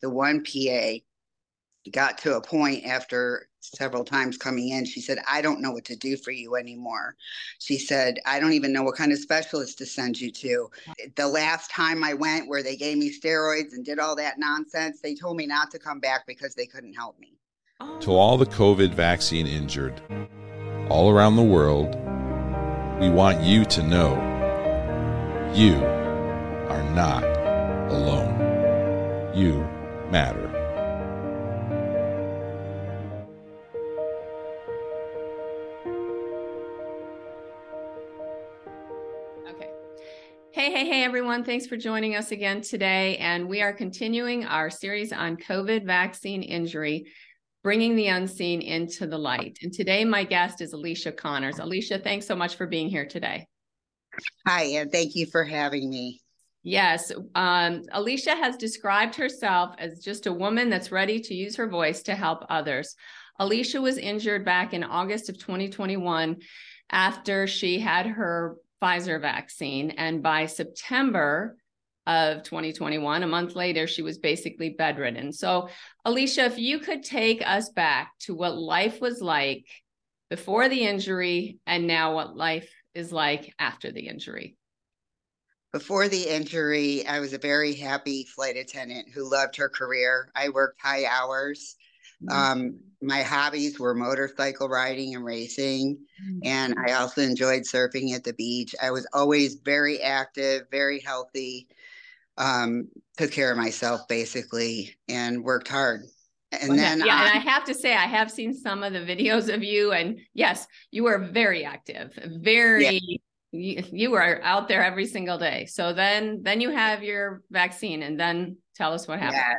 the one PA got to a point after several times coming in. She said, I don't know what to do for you anymore. She said, I don't even know what kind of specialist to send you to. The last time I went, where they gave me steroids and did all that nonsense, they told me not to come back because they couldn't help me. To all the COVID vaccine injured all around the world, we want you to know you are not alone. You matter. Okay. Hey, hey, hey, everyone. Thanks for joining us again today. And we are continuing our series on COVID vaccine injury, bringing the unseen into the light. And today, my guest is Alicia Connors. Alicia, thanks so much for being here today. Hi, and thank you for having me. Yes. Um, Alicia has described herself as just a woman that's ready to use her voice to help others. Alicia was injured back in August of 2021 after she had her Pfizer vaccine. And by September of 2021, a month later, she was basically bedridden. So, Alicia, if you could take us back to what life was like before the injury and now what life is like after the injury. Before the injury, I was a very happy flight attendant who loved her career. I worked high hours. Mm-hmm. Um, my hobbies were motorcycle riding and racing, mm-hmm. and I also enjoyed surfing at the beach. I was always very active, very healthy, um, took care of myself basically, and worked hard. And then, yeah, I, and I have to say, I have seen some of the videos of you, and yes, you are very active, very. Yeah you, you were out there every single day. So then then you have your vaccine and then tell us what happened. Yeah.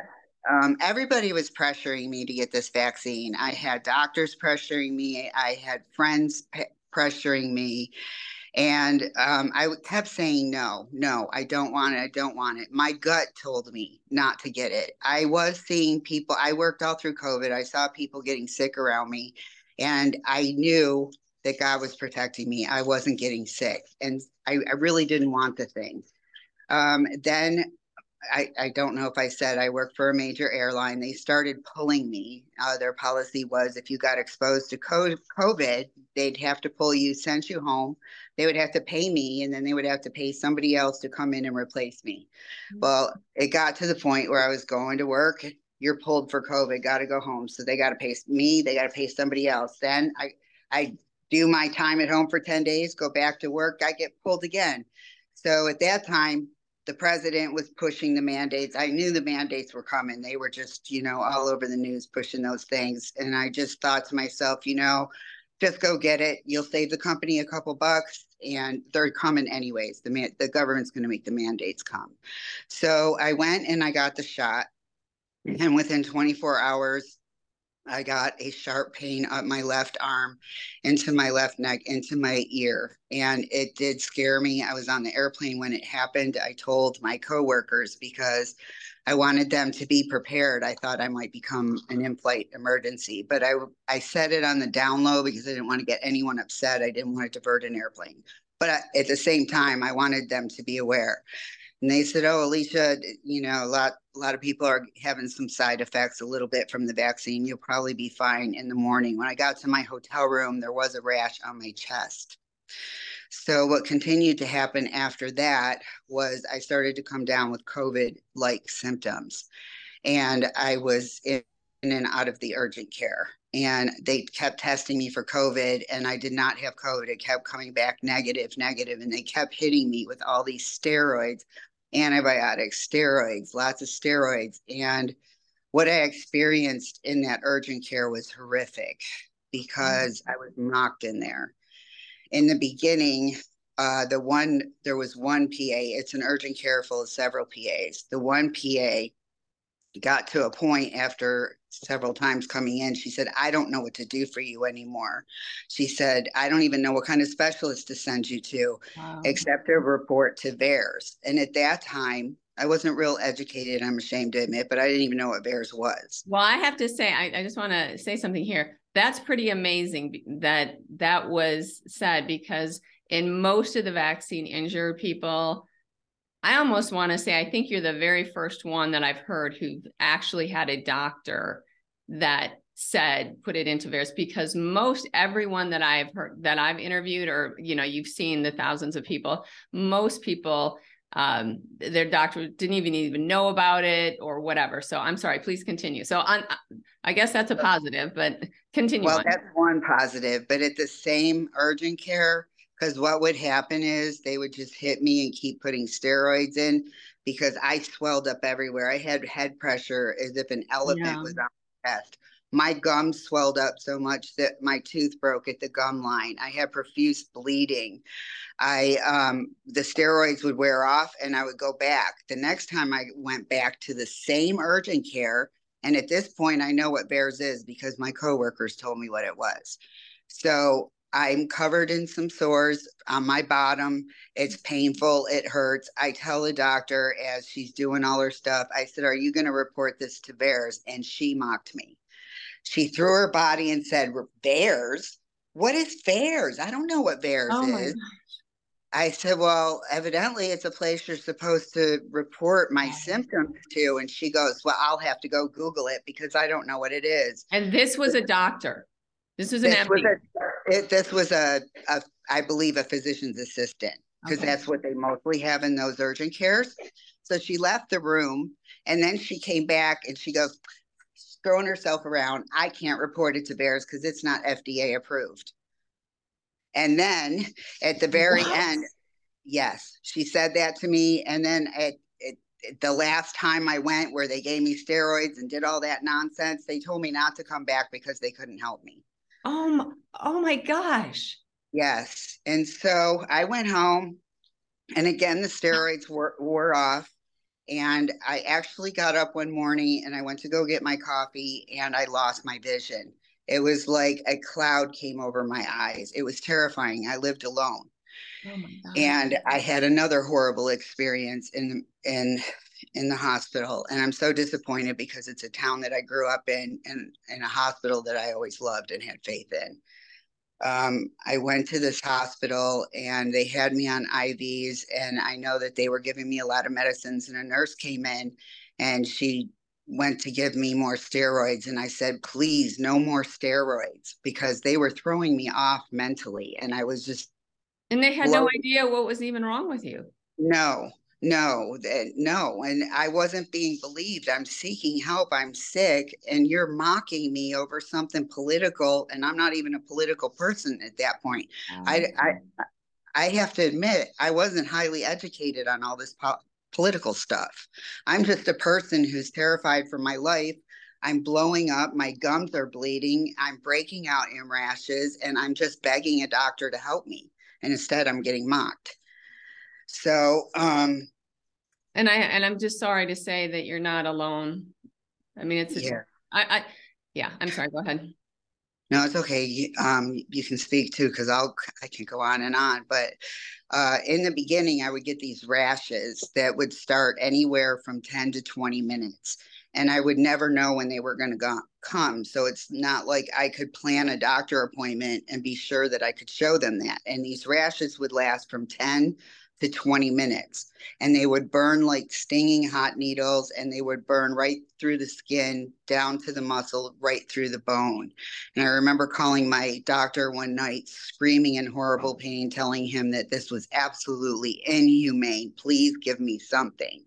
Um, everybody was pressuring me to get this vaccine. I had doctors pressuring me. I had friends pressuring me. And um, I kept saying, no, no, I don't want it. I don't want it. My gut told me not to get it. I was seeing people, I worked all through COVID. I saw people getting sick around me. And I knew that God was protecting me. I wasn't getting sick. And I, I really didn't want the thing. Um, then I, I don't know if I said I work for a major airline. They started pulling me. Uh, their policy was if you got exposed to COVID, they'd have to pull you, send you home. They would have to pay me, and then they would have to pay somebody else to come in and replace me. Mm-hmm. Well, it got to the point where I was going to work. You're pulled for COVID, got to go home. So they got to pay me, they got to pay somebody else. Then I, I do my time at home for 10 days, go back to work, I get pulled again. So at that time, the president was pushing the mandates. I knew the mandates were coming. They were just, you know, all over the news pushing those things. And I just thought to myself, you know, just go get it. You'll save the company a couple bucks and they're coming anyways. The man, the government's going to make the mandates come. So I went and I got the shot. And within 24 hours, I got a sharp pain up my left arm, into my left neck, into my ear. And it did scare me. I was on the airplane when it happened. I told my coworkers because I wanted them to be prepared. I thought I might become an in-flight emergency, but I I said it on the down low because I didn't want to get anyone upset. I didn't want to divert an airplane. But at the same time, I wanted them to be aware. And they said, "Oh, Alicia, you know, a lot a lot of people are having some side effects a little bit from the vaccine. You'll probably be fine in the morning." When I got to my hotel room, there was a rash on my chest. So what continued to happen after that was I started to come down with COVID-like symptoms, and I was in and out of the urgent care and they kept testing me for COVID, and I did not have COVID. It kept coming back negative, negative, and they kept hitting me with all these steroids, antibiotics, steroids, lots of steroids. And what I experienced in that urgent care was horrific because I was knocked in there. In the beginning, uh, the one there was one PA. It's an urgent care full of several PAs. The one PA got to a point after several times coming in. She said, I don't know what to do for you anymore. She said, I don't even know what kind of specialist to send you to, wow. except a report to VAERS. And at that time, I wasn't real educated, I'm ashamed to admit, but I didn't even know what VAERS was. Well, I have to say, I, I just want to say something here. That's pretty amazing that that was said because in most of the vaccine injured people, I almost want to say, I think you're the very first one that I've heard who actually had a doctor that said put it into Vaers because most everyone that I've heard that I've interviewed or you know you've seen the thousands of people most people um their doctor didn't even even know about it or whatever so I'm sorry please continue so on I guess that's a positive but continue well on. that's one positive but at the same urgent care because what would happen is they would just hit me and keep putting steroids in because I swelled up everywhere I had head pressure as if an elephant yeah. was on my chest my gums swelled up so much that my tooth broke at the gum line. I had profuse bleeding. I um, the steroids would wear off and I would go back. The next time I went back to the same urgent care, and at this point I know what VAERS is because my coworkers told me what it was. So I'm covered in some sores on my bottom. It's mm-hmm. painful. It hurts. I tell the doctor as she's doing all her stuff, I said, Are you going to report this to Vaers? And she mocked me. She threw her body and said, Vaers? What is Vaers? I don't know what Vaers oh is. I said, Well, evidently it's a place you're supposed to report my symptoms to. And she goes, Well, I'll have to go Google it because I don't know what it is. And this was a doctor. This was an this was a, it, this was a, a, I believe, a physician's assistant because okay. that's what they mostly have in those urgent cares. So she left the room and then she came back and she goes, throwing herself around. I can't report it to VAERS because it's not FDA approved. And then at the very what? end, yes, she said that to me. And then at, at, the last time I went, where they gave me steroids and did all that nonsense, they told me not to come back because they couldn't help me. Oh, my, oh my gosh. Yes. And so I went home, and again, the steroids were, wore off. And I actually got up one morning and I went to go get my coffee and I lost my vision. It was like a cloud came over my eyes. It was terrifying. I lived alone. Oh and I had another horrible experience in in in the hospital and I'm so disappointed because it's a town that I grew up in and in a hospital that I always loved and had faith in um, I went to this hospital and they had me on IVs, and I know that they were giving me a lot of medicines. And a nurse came in and she went to give me more steroids. And I said, please, no more steroids, because they were throwing me off mentally. And I was just. And they had no idea what was even wrong with you. No, no that no and i wasn't being believed i'm seeking help i'm sick and you're mocking me over something political and i'm not even a political person at that point. Oh, I, I i have to admit i wasn't highly educated on all this po- political stuff. I'm just a person who's terrified for my life. I'm blowing up my gums are bleeding i'm breaking out in rashes and i'm just begging a doctor to help me and instead i'm getting mocked. So, um, and I and I'm just sorry to say that you're not alone. I mean, it's yeah. I, I yeah. I'm sorry. Go ahead. No, it's okay. Um, you can speak too because I'll I can go on and on. But uh, in the beginning, I would get these rashes that would start anywhere from ten to twenty minutes, and I would never know when they were going to go- come. So it's not like I could plan a doctor appointment and be sure that I could show them that. And these rashes would last from ten to 20 minutes. And they would burn like stinging hot needles and they would burn right through the skin, down to the muscle, right through the bone. And I remember calling my doctor one night, screaming in horrible pain, telling him that this was absolutely inhumane. Please give me something.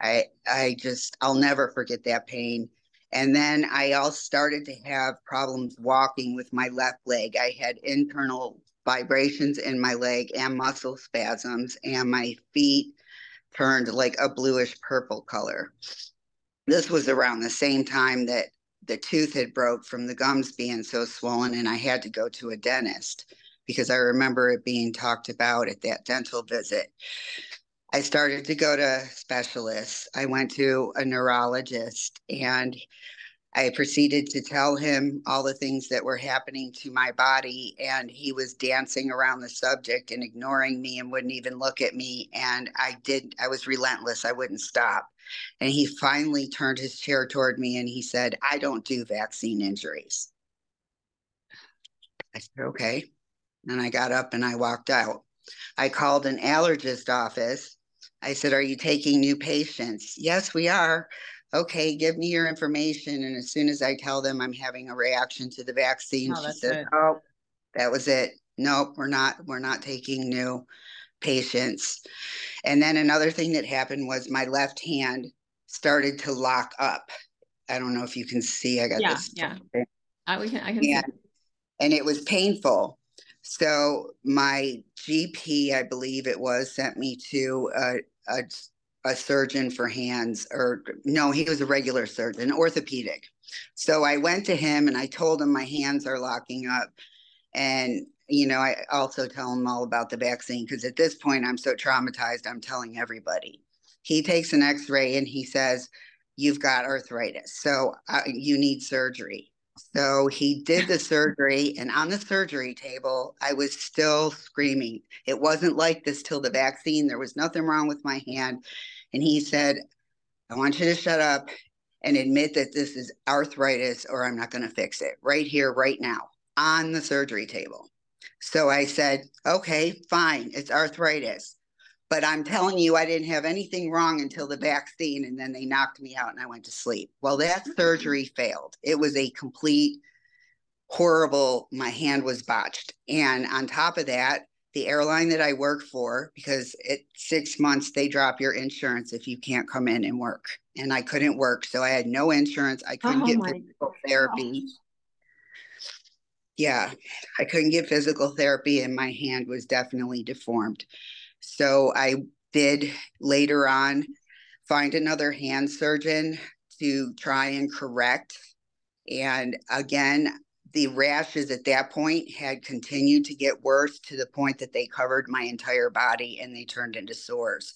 I I just I'll never forget that pain. And then I also started to have problems walking with my left leg. I had internal vibrations in my leg and muscle spasms, and my feet turned like a bluish purple color. This was around the same time that the tooth had broke from the gums being so swollen, and I had to go to a dentist because I remember it being talked about at that dental visit. I started to go to specialists. I went to a neurologist and I proceeded to tell him all the things that were happening to my body, and he was dancing around the subject and ignoring me and wouldn't even look at me. And I did, I was relentless. I wouldn't stop. And he finally turned his chair toward me and he said, I don't do vaccine injuries. I said, okay. And I got up and I walked out. I called an allergist office I said, Are you taking new patients? Yes, we are. Okay, give me your information. And as soon as I tell them I'm having a reaction to the vaccine, oh, she said, Oh, that was it. Nope, we're not, we're not taking new patients. And then another thing that happened was my left hand started to lock up. I don't know if you can see. I got yeah, this. Yeah, I, we can, I can and, see. and it was painful. So my GP, I believe it was, sent me to a, a, a surgeon for hands, or no, he was a regular surgeon, orthopedic. So I went to him and I told him my hands are locking up. And you know, I also tell him all about the vaccine because at this point I'm so traumatized, I'm telling everybody. He takes an x ray and he says, You've got arthritis. So uh, you need surgery. So he did the surgery, and on the surgery table, I was still screaming. It wasn't like this till the vaccine. There was nothing wrong with my hand. And he said, I want you to shut up and admit that this is arthritis, or I'm not going to fix it right here, right now, on the surgery table. So I said, okay, fine, it's arthritis. But I'm telling you, I didn't have anything wrong until the vaccine, and then they knocked me out and I went to sleep. Well, that mm-hmm. surgery failed. It was a complete horrible, my hand was botched. And on top of that, the airline that I work for, because at six months they drop your insurance if you can't come in and work. And I couldn't work. So I had no insurance. I couldn't oh get physical therapy. Yeah, I couldn't get physical therapy and my hand was definitely deformed. So I did later on find another hand surgeon to try and correct. And again, the rashes at that point had continued to get worse to the point that they covered my entire body and they turned into sores.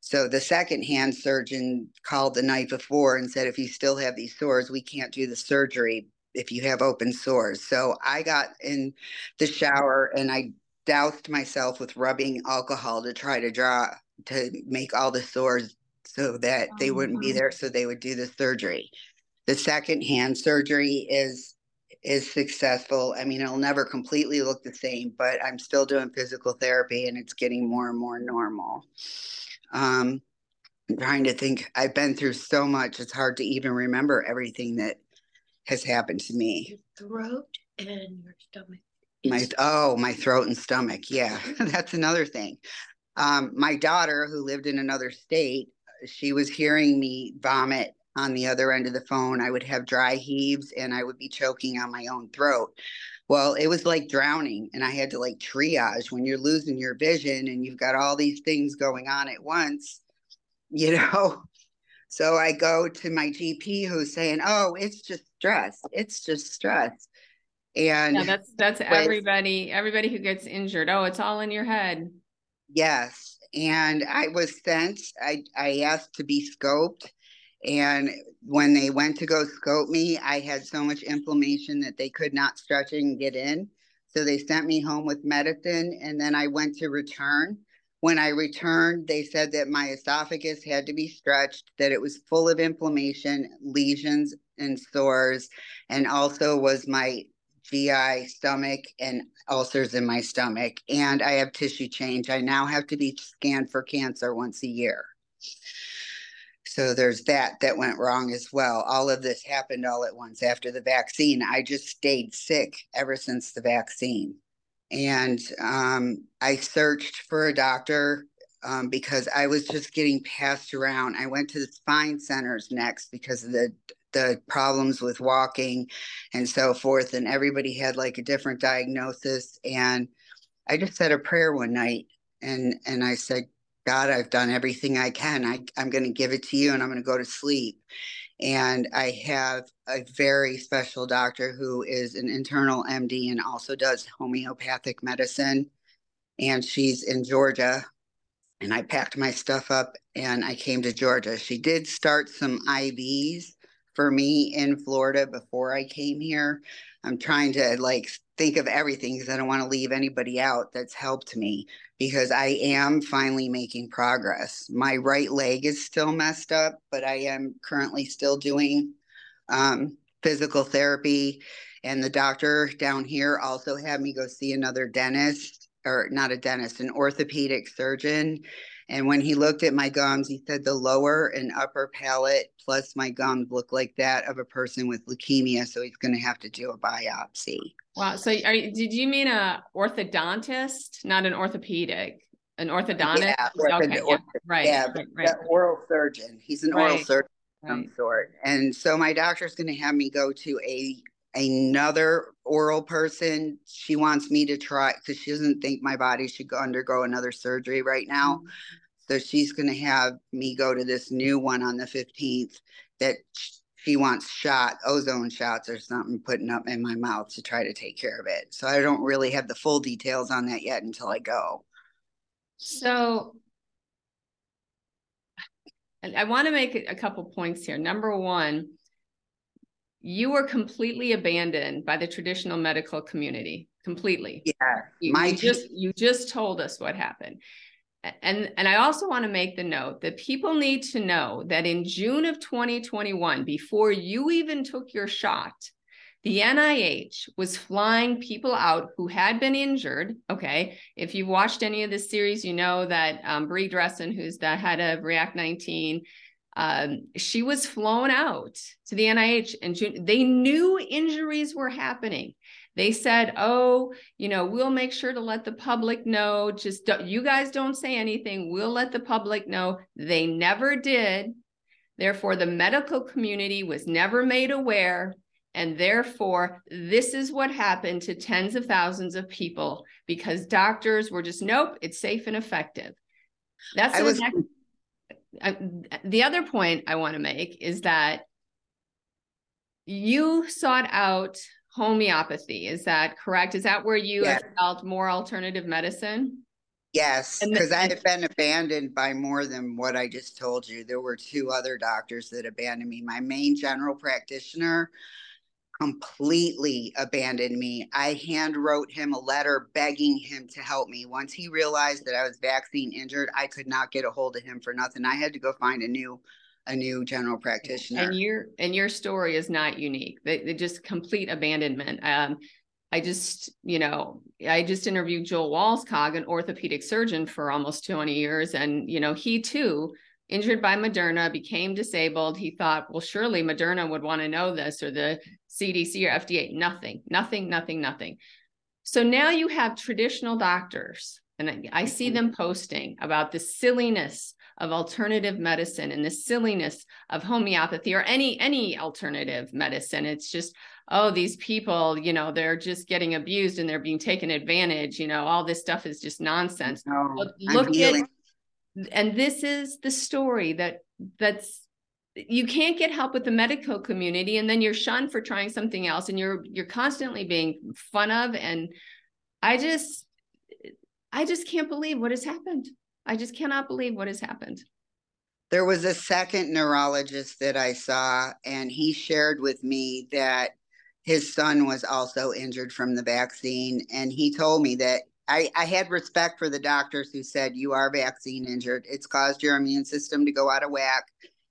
So the second hand surgeon called the night before and said, if you still have these sores, we can't do the surgery if you have open sores. So I got in the shower and I doused myself with rubbing alcohol to try to draw to make all the sores so that oh, they wouldn't be there so they would do the surgery. The second hand surgery is is successful. I mean, it'll never completely look the same, but I'm still doing physical therapy and it's getting more and more normal. Um, I'm trying to think. I've been through so much; it's hard to even remember everything that has happened to me. Your throat and your stomach. My oh, my throat and stomach. Yeah, that's another thing. Um, my daughter, who lived in another state, she was hearing me vomit on the other end of the phone. I would have dry heaves and I would be choking on my own throat. Well, it was like drowning, and I had to like triage when you're losing your vision and you've got all these things going on at once. You know, so I go to my GP who's saying, "Oh, it's just stress. It's just stress." And that's that's everybody everybody who gets injured. Oh, it's all in your head. Yes, and I was sent. I I asked to be scoped, and when they went to go scope me, I had so much inflammation that they could not stretch and get in. So they sent me home with medicine, and then I went to return when I returned, they said that my esophagus had to be stretched, that it was full of inflammation, lesions, and sores, and also was my GI stomach and ulcers in my stomach. And I have tissue change. I now have to be scanned for cancer once a year. So there's that that went wrong as well. All of this happened all at once after the vaccine. I just stayed sick ever since the vaccine and um, I searched for a doctor um, because I was just getting passed around. I went to the spine centers next because of the the problems with walking and so forth, and everybody had like a different diagnosis. And I just said a prayer one night, and and I said, God, I've done everything I can. I, I'm going to give it to you, and I'm going to go to sleep. And I have a very special doctor who is an internal MD and also does homeopathic medicine. And she's in Georgia. And I packed my stuff up and I came to Georgia. She did start some IVs for me in Florida before I came here. I'm trying to like think of everything because I don't want to leave anybody out that's helped me because I am finally making progress. My right leg is still messed up, but I am currently still doing um, physical therapy. And the doctor down here also had me go see another dentist, or not a dentist, an orthopedic surgeon. And when he looked at my gums, he said the lower and upper palate plus my gums look like that of a person with leukemia. So he's going to have to do a biopsy. Wow. So are, did you mean a orthodontist, not an orthopedic? An orthodontist? Yeah, ortho- okay, yeah, right. Yeah, right, right. oral surgeon. He's an right. oral surgeon of some sort. And so my doctor's going to have me go to a another oral person. She wants me to try because she doesn't think my body should go undergo another surgery right now. Mm-hmm. So she's going to have me go to this new one on the 15th that she wants shot ozone shots or something putting up in my mouth to try to take care of it. So I don't really have the full details on that yet until I go. So I want to make a couple points here. Number one, you were completely abandoned by the traditional medical community. Completely. Yeah. You, my you just you just told us what happened. And and I also want to make the note that people need to know that in June of 2021, before you even took your shot, the NIH was flying people out who had been injured. Okay. If you've watched any of this series, you know that um, Bri Dressen, who's the head of React 19, um, she was flown out to the NIH and June. They knew injuries were happening. They said, "Oh, you know, we'll make sure to let the public know. Just don't, you guys don't say anything. We'll let the public know." They never did. Therefore, the medical community was never made aware. And therefore, this is what happened to tens of thousands of people because doctors were just, nope, it's safe and effective. That's I was, next, uh, the other point I want to make is that you sought out homeopathy. Is that correct? Is that where you yes. felt more alternative medicine? Yes, because I had been abandoned by more than what I just told you. There were two other doctors that abandoned me. My main general practitioner completely abandoned me. I hand wrote him a letter begging him to help me. Once he realized that I was vaccine injured, I could not get a hold of him for nothing. I had to go find a new a new general practitioner. And your and your story is not unique. They, they just complete abandonment. Um, I just, you know, I just interviewed Joel Wallskog, an orthopedic surgeon for almost 20 years. And, you know, he too injured by Moderna, became disabled. He thought, well, surely Moderna would want to know this or the CDC or FDA. Nothing, nothing, nothing, nothing. So now you have traditional doctors, and I see mm-hmm. them posting about the silliness of alternative medicine and the silliness of homeopathy or any any alternative medicine. It's just, oh, these people, you know, they're just getting abused and they're being taken advantage. You know, all this stuff is just nonsense. No, look, look at and this is the story that that's you can't get help with the medical community and then you're shunned for trying something else and you're you're constantly being fun of and i just i just can't believe what has happened i just cannot believe what has happened there was a second neurologist that i saw and he shared with me that his son was also injured from the vaccine and he told me that I, I had respect for the doctors who said you are vaccine injured. It's caused your immune system to go out of whack,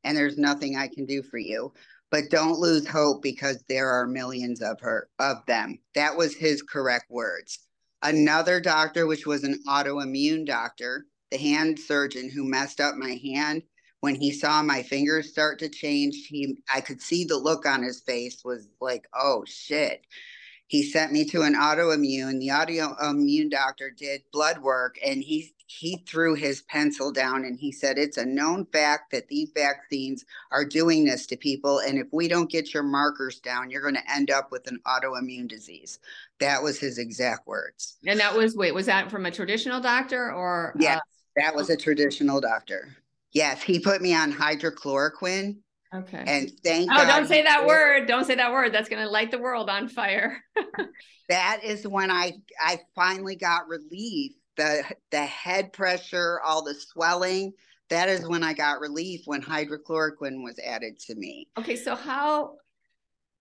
and there's nothing I can do for you. But don't lose hope because there are millions of her of them. That was his correct words. Another doctor, which was an autoimmune doctor, the hand surgeon who messed up my hand, when he saw my fingers start to change, he I could see the look on his face was like, oh shit. He sent me to an autoimmune. The autoimmune doctor did blood work and he he threw his pencil down and he said it's a known fact that these vaccines are doing this to people and if we don't get your markers down you're going to end up with an autoimmune disease that was his exact words and that was wait was that from a traditional doctor or yes uh, that was a traditional doctor yes he put me on hydrochloroquine Okay. And thank Oh, God don't say that word. Don't say that word. That's going to light the world on fire. that is when I I finally got relief. The the head pressure, all the swelling, that is when I got relief when hydrochloroquine was added to me. Okay, so how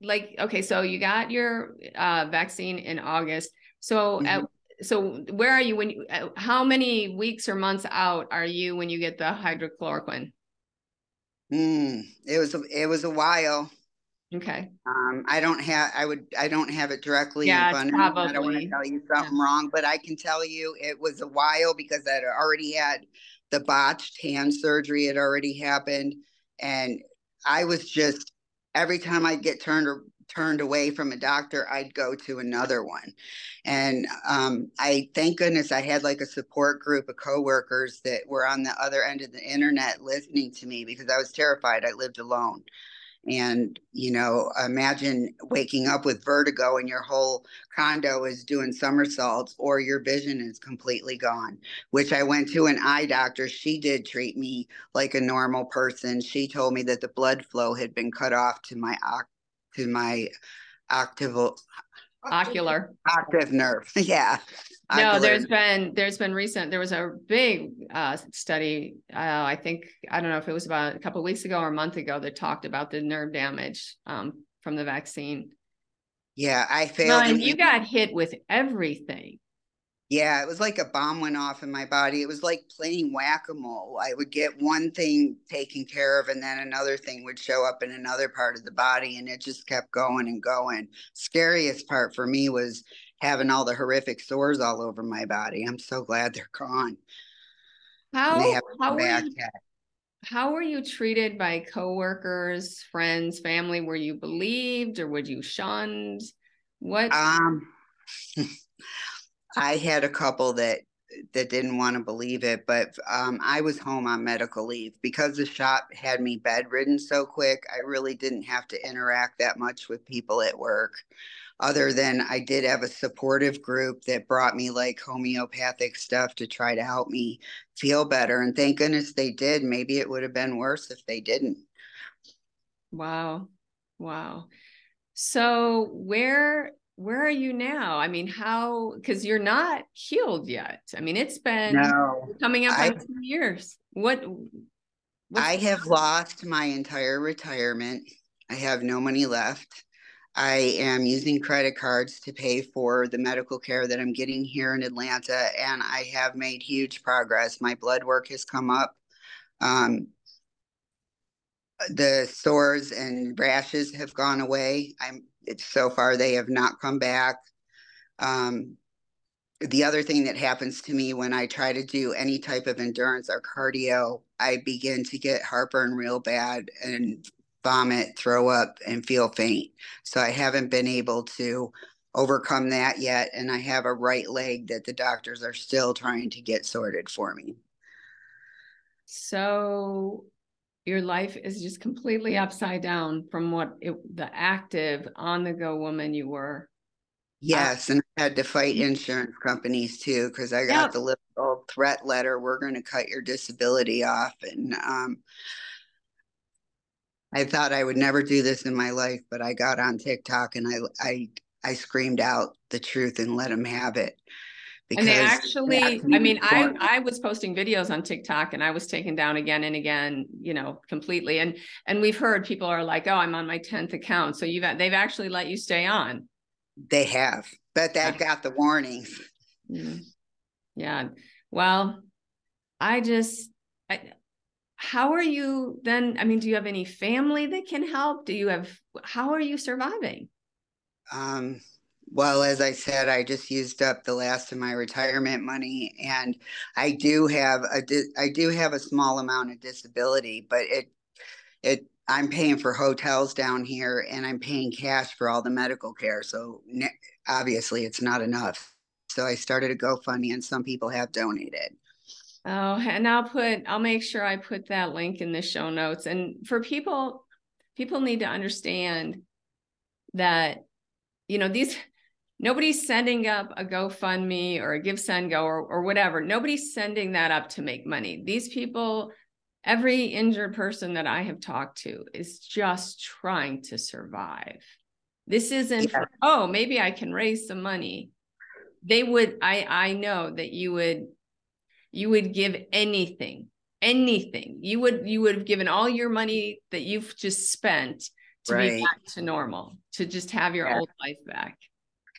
like okay, so you got your uh, vaccine in August. So mm-hmm. at, so where are you when you how many weeks or months out are you when you get the hydrochloroquine? Mm, it was a, it was a while. Okay. Um, I don't have I would I don't have it directly yeah, in front of me. I don't want to tell you something yeah. wrong, but I can tell you it was a while because I'd already had the botched hand surgery had already happened. And I was just, every time I get turned turned away from a doctor, I'd go to another one. And um, I thank goodness I had like a support group of coworkers that were on the other end of the internet listening to me because I was terrified. I lived alone. And, you know, imagine waking up with vertigo and your whole condo is doing somersaults or your vision is completely gone, which I went to an eye doctor. She did treat me like a normal person. She told me that the blood flow had been cut off to my to my octaval ocular octave nerve. yeah. No, there's been there's been recent there was a big uh, study uh, I think I don't know if it was about a couple weeks ago or a month ago that talked about the nerve damage um, from the vaccine. Yeah, I failed. And you got hit with everything. Yeah, it was like a bomb went off in my body. It was like playing whack a mole. I would get one thing taken care of, and then another thing would show up in another part of the body, and it just kept going and going. Scariest part for me was having all the horrific sores all over my body. I'm so glad they're gone. How how were, you, how were you treated by coworkers, friends, family? Were you believed or were you shunned? What um I had a couple that that didn't want to believe it, but um, I was home on medical leave because the shop had me bedridden so quick. I really didn't have to interact that much with people at work, other than I did have a supportive group that brought me like homeopathic stuff to try to help me feel better. And thank goodness they did. Maybe it would have been worse if they didn't. Wow. Wow. So, where where are you now? I mean, how because you're not healed yet. I mean, it's been no, coming up I, on two years. What I have lost my entire retirement. I have no money left. I am using credit cards to pay for the medical care that I'm getting here in Atlanta, and I have made huge progress. My blood work has come up. Um, the sores and rashes have gone away. I'm so far they have not come back. Um, the other thing that happens to me when I try to do any type of endurance or cardio, I begin to get heartburn real bad and vomit, throw up, and feel faint. So I haven't been able to overcome that yet. And I have a right leg that the doctors are still trying to get sorted for me. So your life is just completely upside down from what it, the active on the go woman you were. Yes, and I had to fight insurance companies too because I got yep. the little threat letter. We're going to cut your disability off, and um, I thought I would never do this in my life, but I got on TikTok and I I I screamed out the truth and let them have it. And they actually, I mean, I I was posting videos on TikTok and I was taken down again and again, you know, completely. And and we've heard people are like, oh, I'm on my tenth account, so you've they've actually let you stay on. They have, but that got the warnings. Mm-hmm. Yeah. Well, I just. I, how are you then? I mean, do you have any family that can help? Do you have? How are you surviving? Um well, as I said, I just used up the last of my retirement money, and I do have a I do have a small amount of disability, but it it I'm paying for hotels down here, and I'm paying cash for all the medical care. So obviously, it's not enough. So I started a GoFundMe, and some people have donated. Oh, and I'll put I'll make sure I put that link in the show notes. And for people, people need to understand that you know these nobody's sending up a GoFundMe or a GiveSendGo or, or whatever. Nobody's sending that up to make money. These people, every injured person that I have talked to is just trying to survive. This isn't yeah. oh, maybe I can raise some money. They would, I I know that you would you would give anything, anything. You would you would have given all your money that you've just spent to right. be back to normal, to just have your yeah. old life back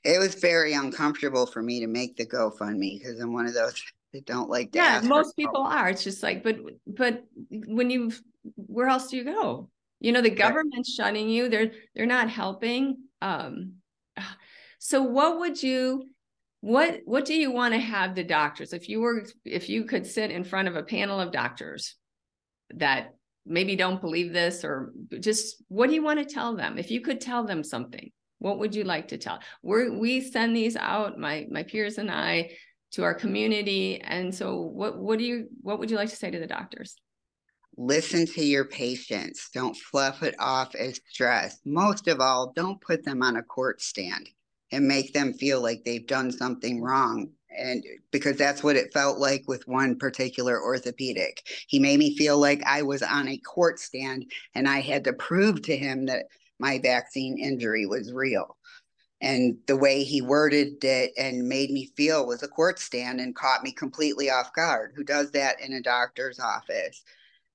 it was very uncomfortable for me to make the GoFundMe because I'm one of those that don't like yeah most people help. are. It's just like but but when you where else do you go? You know the government's right. shunning you. They're they're not helping. Um so what would you what what do you want to have the doctors? If you were if you could sit in front of a panel of doctors that maybe don't believe this or just what do you want to tell them? If you could tell them something what would you like to tell? We we send these out my my peers and i to our community and so what what do you what would you like to say to the doctors? Listen to your patients. Don't fluff it off as stress. Most of all don't put them on a court stand and make them feel like they've done something wrong and because that's what it felt like with one particular orthopedic. He made me feel like i was on a court stand and i had to prove to him that my vaccine injury was real and the way he worded it and made me feel was a court stand and caught me completely off guard who does that in a doctor's office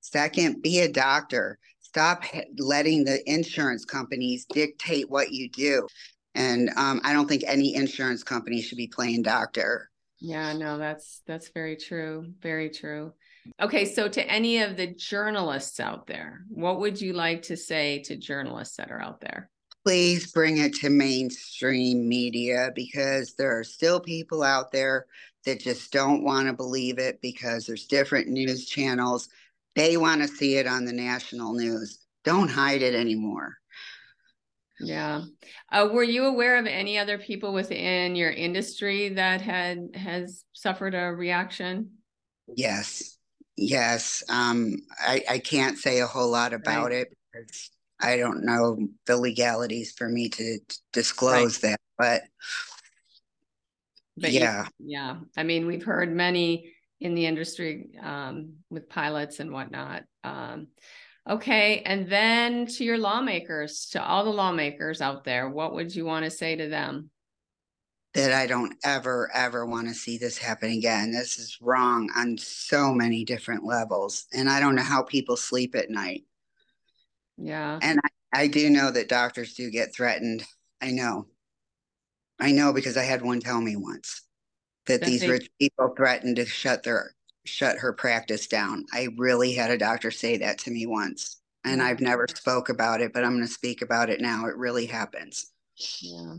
second be a doctor stop letting the insurance companies dictate what you do and um, I don't think any insurance company should be playing doctor. Yeah, no, that's that's very true. Very true. Okay, so to any of the journalists out there, what would you like to say to journalists that are out there? Please bring it to mainstream media because there are still people out there that just don't want to believe it because there's different news channels. They want to see it on the national news. Don't hide it anymore. Yeah. Uh, were you aware of any other people within your industry that had has suffered a reaction? Yes. Yes. Um, I, I can't say a whole lot about right. it because I don't know the legalities for me to, disclose right. that. But, but yeah. You, yeah. I mean, we've heard many in the industry um, with pilots and whatnot. Um, Okay. And then to your lawmakers, to all the lawmakers out there, what would you want to say to them? That I don't ever, ever want to see this happen again. This is wrong on so many different levels. And I don't know how people sleep at night. Yeah. And I, I do know that doctors do get threatened. I know. I know because I had one tell me once that, these rich people threatened to shut their shut her practice down. I really had a doctor say that to me once. And mm. I've never spoke about it, but I'm going to speak about it now. It really happens. Yeah.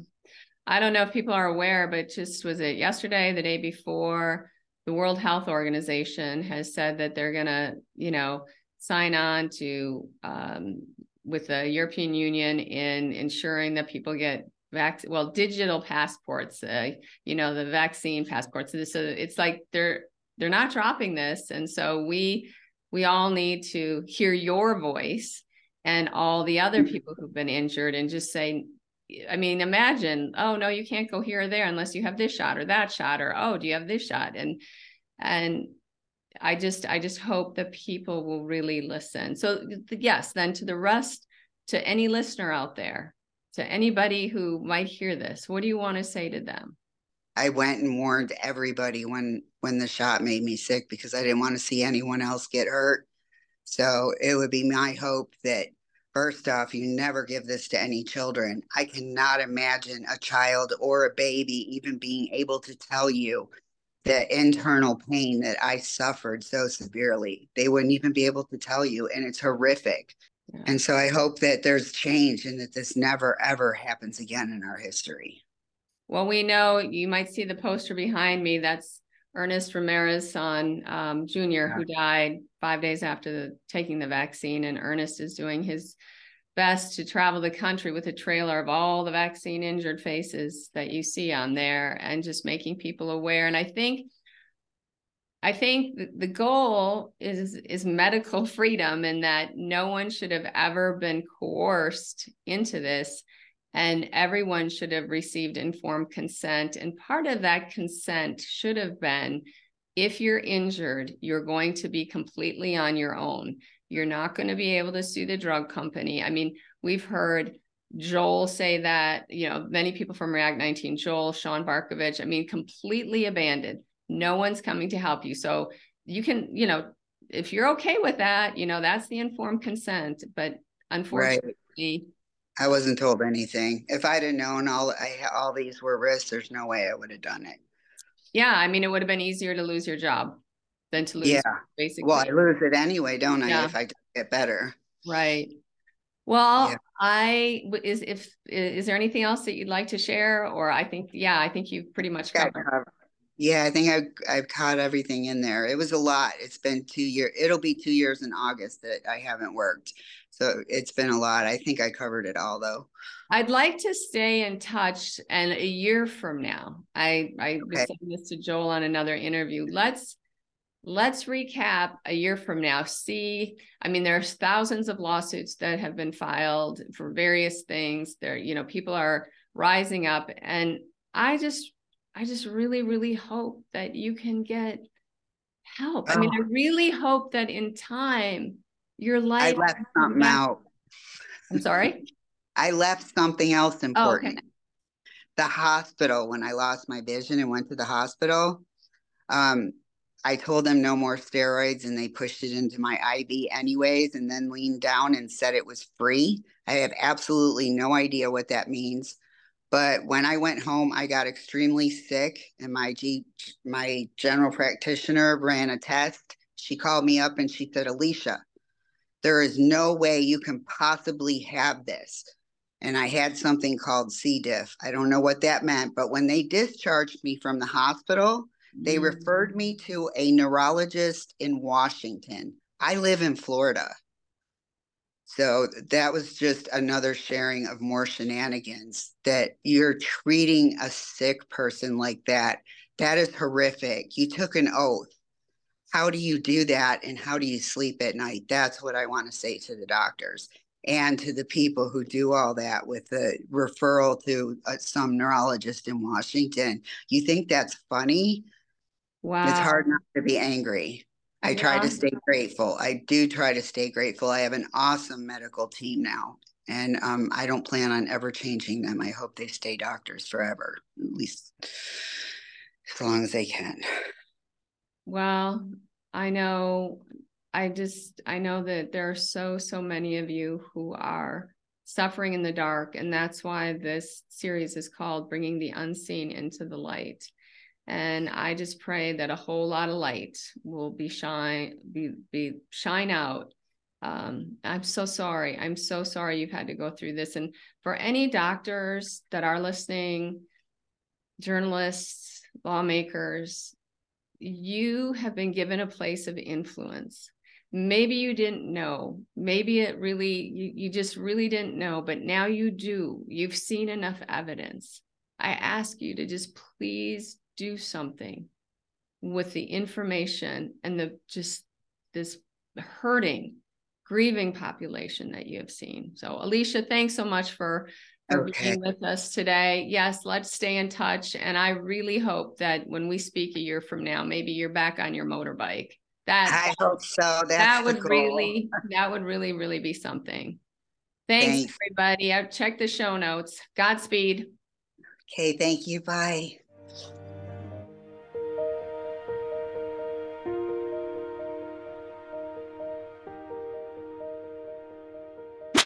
I don't know if people are aware, but just was it yesterday, the day before, the World Health Organization has said that they're going to, you know, sign on to um, with the European Union in ensuring that people get vac well digital passports, uh, you know, the vaccine passports. So it's like they're they're not dropping this and so we we all need to hear your voice and all the other mm-hmm. people who've been injured and just say i mean imagine oh no you can't go here or there unless you have this shot or that shot or oh do you have this shot? And and i just i just hope that people will really listen. So yes then to the rest to any listener out there to anybody who might hear this what do you want to say to them? I went and warned everybody when when the shot made me sick because I didn't want to see anyone else get hurt. So it would be my hope that first off, you never give this to any children. I cannot imagine a child or a baby even being able to tell you the internal pain that I suffered so severely. They wouldn't even be able to tell you, and it's horrific. Yeah. And so I hope that there's change and that this never, ever happens again in our history. Well, we know you might see the poster behind me. That's Ernest Ramirez son um, Jr., yeah. who died five days after the, taking the vaccine. And Ernest is doing his best to travel the country with a trailer of all the vaccine injured faces that you see on there and just making people aware. And I think I think the goal is is medical freedom and that no one should have ever been coerced into this and everyone should have received informed consent. And part of that consent should have been if you're injured, you're going to be completely on your own. You're not going to be able to sue the drug company. I mean, we've heard Joel say that, you know, many people from React 19, Joel, Shaun Barcavage, I mean, completely abandoned. No one's coming to help you. So you can, you know, if you're okay with that, you know, that's the informed consent. But unfortunately, right. I wasn't told anything. If I'd have known all I, all these were risks, there's no way I would have done it. Yeah, I mean, it would have been easier to lose your job than to lose. Yeah, basically. Well, I lose it anyway, don't I? Yeah. If I get better. Right. Well, yeah. I is if is there anything else that you'd like to share, or I think yeah, I think you've pretty much covered. Yeah, I think I've I've caught everything in there. It was a lot. It's been two years. It'll be two years in August that I haven't worked, so it's been a lot. I think I covered it all though. I'd like to stay in touch, and a year from now, I I okay. was saying this to Joel on another interview. Let's let's recap a year from now. See, I mean, there's thousands of lawsuits that have been filed for various things. There, you know, people are rising up, and I just I just really, really hope that you can get help. I mean, oh. I oh. really hope that in time your life. I left something out. I'm sorry. I left something else important. Oh, okay. The hospital, when I lost my vision and went to the hospital, um, I told them no more steroids and they pushed it into my IV anyways and then leaned down and said it was free. I have absolutely no idea what that means. But when I went home, I got extremely sick, and my G, my general practitioner ran a test. She called me up and she said, Alicia, there is no way you can possibly have this. And I had something called C. diff. I don't know what that meant, but when they discharged me from the hospital, they mm. referred me to a neurologist in Washington. I live in Florida. So that was just another sharing of more shenanigans that you're treating a sick person like that. That is horrific. You took an oath. How do you do that? And how do you sleep at night? That's what I want to say to the doctors and to the people who do all that with the referral to uh, some neurologist in Washington. You think that's funny? Wow. It's hard not to be angry. I try to stay grateful. I do try to stay grateful. I have an awesome medical team now, and um, I don't plan on ever changing them. I hope they stay doctors forever, at least as long as they can. Well, I know. I just I know that there are so so many of you who are suffering in the dark, and that's why this series is called "Bringing the Unseen into the Light." and i just pray that a whole lot of light will be shine be be shine out um, i'm so sorry i'm so sorry you've had to go through this and for any doctors that are listening journalists lawmakers you have been given a place of influence. Maybe you didn't know. Maybe it really you, you just really didn't know but now you do. You've seen enough evidence. I ask you to just please do something with the information and the just this hurting grieving population that you have seen. So alicia thanks so much for, for okay. being with us today. Yes let's stay in touch and i really hope that when we speak a year from now maybe you're back on your motorbike. That i hope so. That's that would really that would really really be something. Thanks, thanks. everybody. I've checked the show notes. Godspeed. Okay thank you. Bye